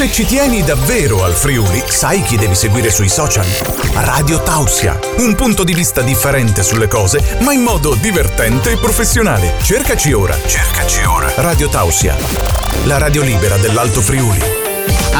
Se ci tieni davvero al Friuli, sai chi devi seguire sui social? Radio Tausia, un punto di vista differente sulle cose, ma in modo divertente e professionale. Cercaci ora, cercaci ora. Radio Tausia, la radio libera dell'Alto Friuli.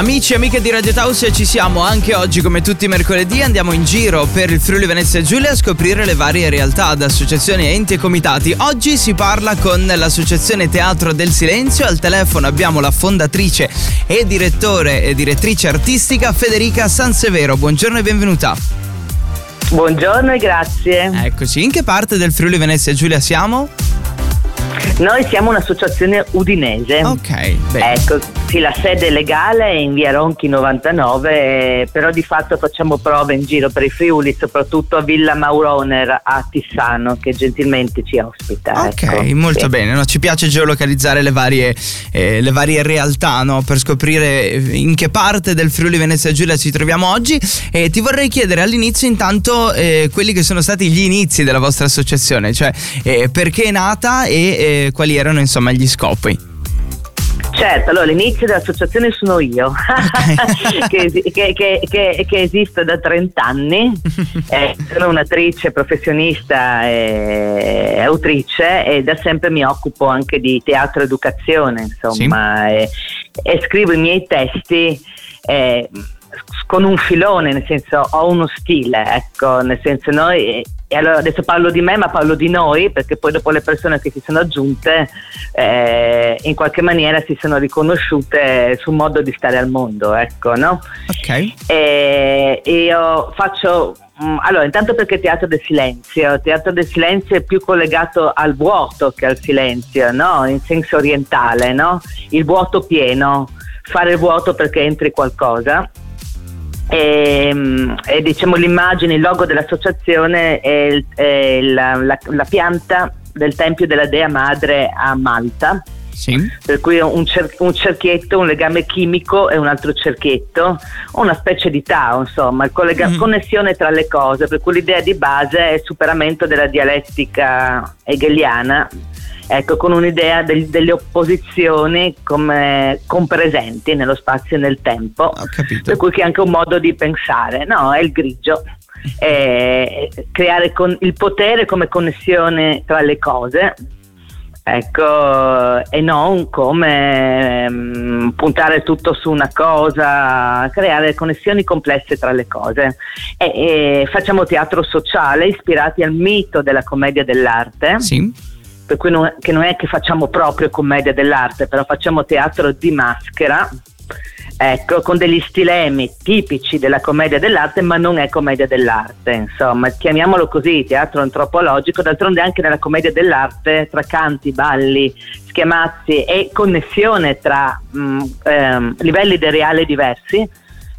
Amici e amiche di Radio Tausia, ci siamo anche oggi come tutti i mercoledì. Andiamo in giro per il Friuli Venezia Giulia a scoprire le varie realtà da associazioni, enti e comitati. Oggi si parla con l'associazione Teatro del Silenzio. Al telefono abbiamo la fondatrice e direttore e direttrice artistica Federica Sansevero. Buongiorno e benvenuta. Buongiorno e grazie. Eccoci, in che parte del Friuli Venezia Giulia siamo? Noi siamo un'associazione udinese. Ok, bene. Ecco, sì, la sede legale è in via Ronchi 99, eh, però di fatto facciamo prove in giro per i Friuli, soprattutto a Villa Mauroner a Tissano, che gentilmente ci ospita. Ok, ecco. molto Sì. bene. no? Ci piace geolocalizzare le varie, eh, le varie realtà no? per scoprire in che parte del Friuli Venezia Giulia ci troviamo oggi. E ti vorrei chiedere all'inizio, intanto, eh, quelli che sono stati gli inizi della vostra associazione, cioè eh, perché è nata e eh, quali erano insomma gli scopi. Certo, allora l'inizio dell'associazione sono io, che, esi- che- che- che- che esiste da 30 anni, Eh, sono un'attrice professionista e autrice e da sempre mi occupo anche di teatro educazione, insomma, e, e scrivo i miei testi. eh, con un filone, nel senso ho uno stile, ecco, nel senso noi, e allora adesso parlo di me ma parlo di noi perché poi dopo le persone che si sono aggiunte eh, in qualche maniera si sono riconosciute sul modo di stare al mondo, ecco, no? Ok. E io faccio. mm, Allora, intanto perché Teatro del Silenzio? Teatro del Silenzio è più collegato al vuoto che al silenzio, no? In senso orientale, no? Il vuoto pieno, fare il vuoto perché entri qualcosa. E, mm, e diciamo l'immagine, il logo dell'associazione è, il- è la, la- la pianta del Tempio della Dea Madre a Malta Sì. per cui un, cer- un cerchietto, un legame chimico e un altro cerchietto, una specie di Tao, insomma, collega- Mhm. connessione tra le cose, per cui l'idea di base è il superamento della dialettica hegeliana, ecco, con un'idea del- delle opposizioni come compresenti nello spazio e nel tempo, Ho capito. per cui che è anche un modo di pensare, no? È il grigio. È creare con- il potere come connessione tra le cose Ecco, e non come mm, puntare tutto su una cosa, creare connessioni complesse tra le cose. E, e facciamo teatro sociale ispirati al mito della commedia dell'arte, Sì. Per cui non, che non è che facciamo proprio commedia dell'arte, però facciamo teatro di maschera. Ecco, con degli stilemi tipici della commedia dell'arte, ma non è commedia dell'arte, insomma, chiamiamolo così, teatro antropologico, d'altronde anche nella commedia dell'arte, tra canti, balli, schiamazzi e connessione tra mh, ehm, livelli del reale diversi,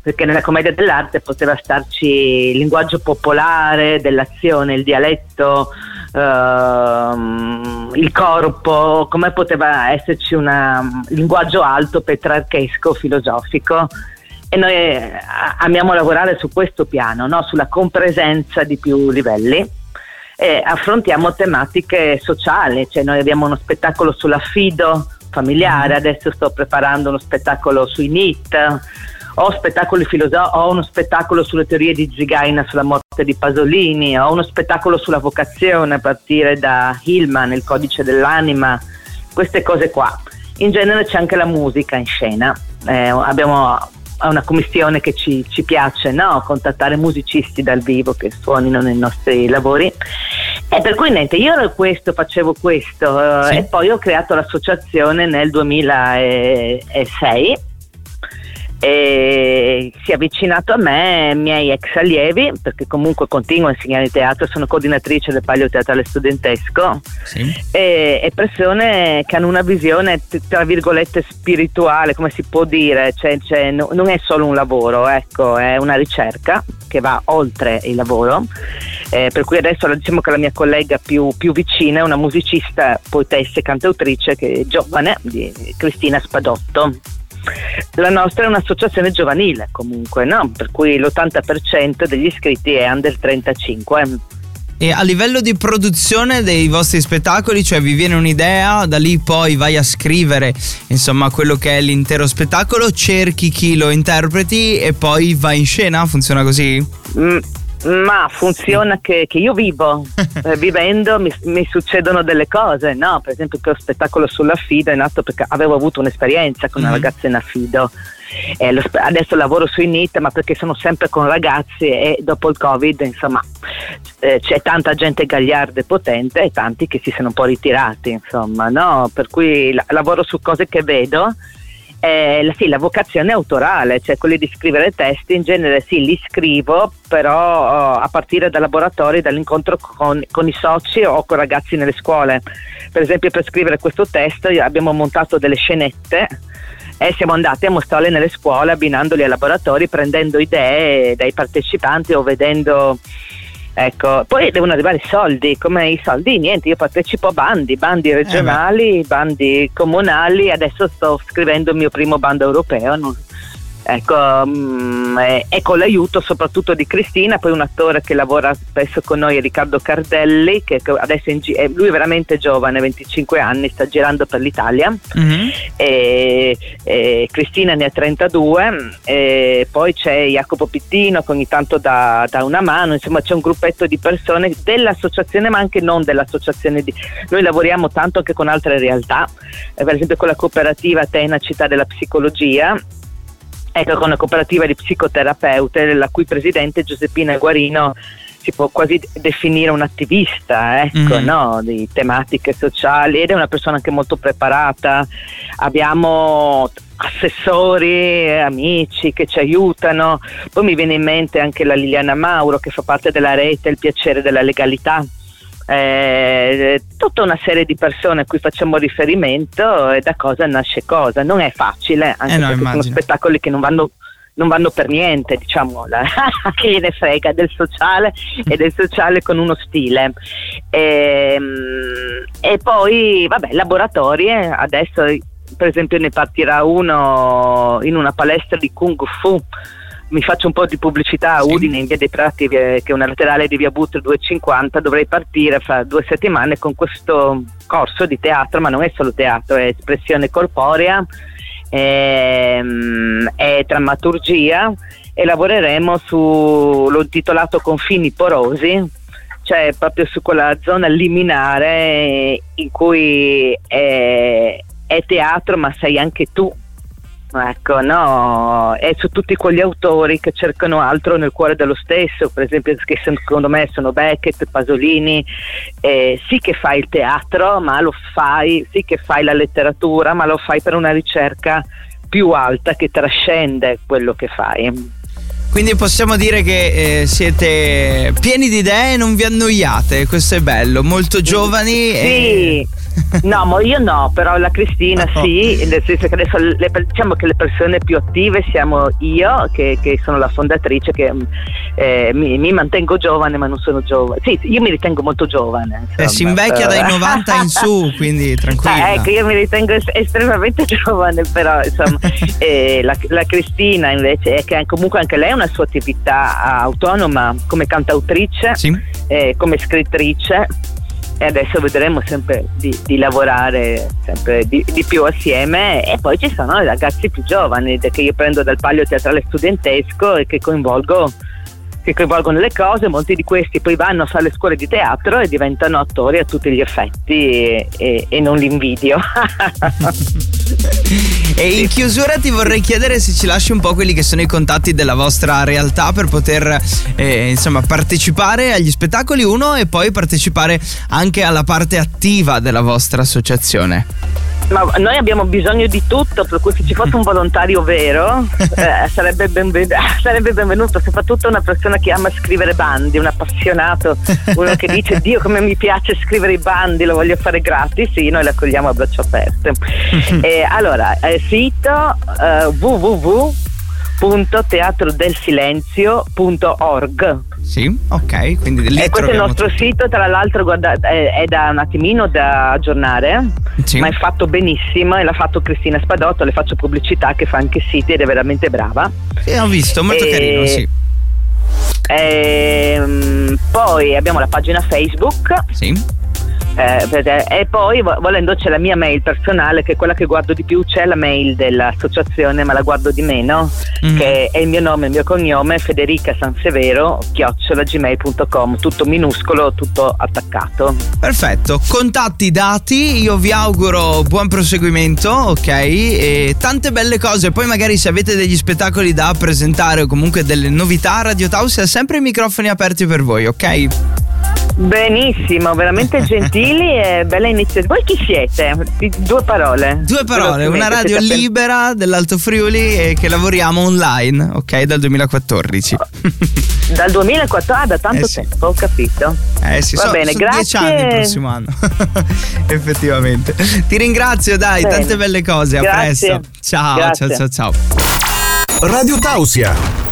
perché nella commedia dell'arte poteva starci il linguaggio popolare dell'azione, il dialetto, ehm, il corpo, come poteva esserci un linguaggio alto, petrarchesco, filosofico. E noi eh, amiamo lavorare su questo piano, no? sulla compresenza di più livelli e affrontiamo tematiche sociali, cioè noi abbiamo uno spettacolo sull'affido familiare, adesso sto preparando uno spettacolo sui NIT, ho spettacoli filosofici, ho uno spettacolo sulle teorie di Zigaina sulla morte di Pasolini, ho uno spettacolo sulla vocazione a partire da Hillman, il codice dell'anima, queste cose qua. In genere c'è anche la musica in scena, Eh, abbiamo una commissione che ci, ci piace, no? contattare musicisti dal vivo che suonino nei nostri lavori. E per cui niente, io ero questo, facevo questo eh, Sì. e poi ho creato l'associazione nel 2006 e si è avvicinato a me, miei ex allievi, perché comunque continuo a insegnare teatro, sono coordinatrice del Palio Teatrale Studentesco, Sì. e, e persone che hanno una visione tra virgolette spirituale, come si può dire, cioè, cioè, no- non è solo un lavoro, ecco, è una ricerca che va oltre il lavoro. Eh, per cui adesso diciamo che la mia collega più, più vicina è una musicista, poetessa e cantautrice che è giovane, di Cristina Spadotto. La nostra è un'associazione giovanile comunque, no? per cui l'80% degli iscritti è under 35. E a livello di produzione dei vostri spettacoli, cioè vi viene un'idea, da lì poi vai a scrivere insomma quello che è l'intero spettacolo, cerchi chi lo interpreti e poi vai in scena? Funziona così? Mm, ma funziona che, che io vivo, eh, vivendo mi, mi, succedono delle cose, no? Per esempio che lo spettacolo sull'affido è nato perché avevo avuto un'esperienza con una mm-hmm. ragazza in affido. Eh, lo, adesso lavoro sui NIT ma perché sono sempre con ragazzi e dopo il covid insomma eh, c'è tanta gente gagliarda e potente e tanti che si sono un po' ritirati insomma no? per cui la, lavoro su cose che vedo eh, sì, la vocazione autorale, cioè quelli di scrivere testi, in genere sì, li scrivo, però oh, a partire da laboratori, dall'incontro con, con, i soci o con ragazzi nelle scuole. Per esempio per scrivere questo testo abbiamo montato delle scenette e siamo andati a mostrarle nelle scuole abbinandoli ai laboratori, prendendo idee dai partecipanti o vedendo Ecco, poi devono arrivare i soldi, come i soldi, niente, io partecipo a bandi, bandi eh, regionali, eh bandi comunali, adesso sto scrivendo il mio primo bando europeo, non, Ecco, um, e, e, con l'aiuto soprattutto di Cristina, poi un attore che lavora spesso con noi è Riccardo Cardelli, che, adesso è, è, lui è veramente giovane, 25 anni, sta girando per l'Italia, mm-hmm. e, e Cristina ne ha 32, e poi c'è Jacopo Pittino che ogni tanto dà, dà, una mano, insomma c'è un gruppetto di persone dell'associazione ma anche non dell'associazione. Di, noi lavoriamo tanto anche con altre realtà, eh, per esempio con la cooperativa Tena Città della Psicologia ecco, con una cooperativa di psicoterapeute, la cui presidente Giuseppina Guarino si può quasi definire un attivista ecco, mm. no? di tematiche sociali ed è una persona anche molto preparata. Abbiamo assessori, amici che ci aiutano. Poi mi viene in mente anche la Liliana Mauro che fa parte della rete Il piacere della legalità eh, tutta una serie di persone a cui facciamo riferimento e da cosa nasce cosa. Non è facile, anche eh no, perché sono spettacoli che non vanno non vanno per niente, diciamo, che gliene frega del sociale e del sociale con uno stile. E, ehm, e poi, vabbè, laboratori, eh, adesso per esempio ne partirà uno in una palestra di Kung Fu mi faccio un po' di pubblicità a Udine in via dei Prati che è una laterale di via Butte 250 dovrei partire fra due settimane con questo corso di teatro ma non è solo teatro è espressione corporea è, ehm, è drammaturgia e lavoreremo su l'ho intitolato confini porosi cioè proprio su quella zona liminare in cui è, è teatro ma sei anche tu Ecco, no, è su tutti quegli autori che cercano altro nel cuore dello stesso, per esempio che secondo me sono Beckett, Pasolini, eh, sì che fai il teatro, ma lo fai, sì che fai la letteratura, ma lo fai per una ricerca più alta che trascende quello che fai. Quindi possiamo dire che eh, siete pieni di idee e non vi annoiate, questo è bello, molto giovani. Sì. E... No, ma io no, però la Cristina no. sì, nel senso che adesso le, diciamo che le persone più attive siamo io, che, che sono la fondatrice, che eh, mi, mi, mantengo giovane ma non sono giovane. Sì, io mi ritengo molto giovane. Insomma, eh, si invecchia però... dai 90 in su, quindi tranquilla. Ah, ecco, io mi ritengo estremamente giovane, però insomma, eh, la, la, Cristina invece è che comunque anche lei ha una sua attività autonoma come cantautrice, sì. Eh, come scrittrice e adesso vedremo sempre di, di lavorare sempre di, di, più assieme e poi ci sono i ragazzi più giovani che io prendo dal palio teatrale studentesco e che coinvolgo che coinvolgono le cose, molti di questi poi vanno a fare le scuole di teatro e diventano attori a tutti gli effetti e, e, e non li invidio. e in chiusura ti vorrei chiedere se ci lasci un po' quelli che sono i contatti della vostra realtà per poter eh, insomma partecipare agli spettacoli uno e poi partecipare anche alla parte attiva della vostra associazione. Ma noi abbiamo bisogno di tutto, per cui se ci fosse un volontario vero eh, sarebbe, benven- sarebbe, benvenuto, soprattutto una persona che ama scrivere bandi, un appassionato, uno che dice Dio come mi piace scrivere i bandi, lo voglio fare gratis, sì, noi l'accogliamo a braccia aperte. e, allora, eh, sito eh, www.teatrodelsilenzio.org sì, ok, quindi lì e questo è il nostro tutto. sito, tra l'altro guarda, è, da un attimino da aggiornare, sì. ma è fatto benissimo e l'ha fatto Cristina Spadotto, le faccio pubblicità che fa anche siti ed è veramente brava. Sì, ho visto, molto e... carino, sì. Ehm, poi abbiamo la pagina Facebook. Sì. Eh, e poi volendo c'è la mia mail personale che è quella che guardo di più, c'è la mail dell'associazione ma la guardo di meno, mm. che è il mio nome, il mio cognome, Federica Sansevero, chiocciolagmail.com, tutto minuscolo, tutto attaccato. Perfetto, contatti dati, io vi auguro buon proseguimento, ok? E tante belle cose, poi magari se avete degli spettacoli da presentare o comunque delle novità, Radio Taus ha sempre i microfoni aperti per voi, ok? Benissimo, veramente gentili e bella iniziativa. Voi chi siete? Due parole. Due parole, una radio libera dell'Alto Friuli e che lavoriamo online, ok, dal 2014. Dal 2014, ah, da tanto eh sì. tempo, ho capito. Eh sì, Va so, bene, so grazie. Dieci anni il prossimo anno, effettivamente. Ti ringrazio, dai, bene. tante belle cose, a grazie. presto. Ciao, grazie. ciao, ciao, ciao. Radio Tausia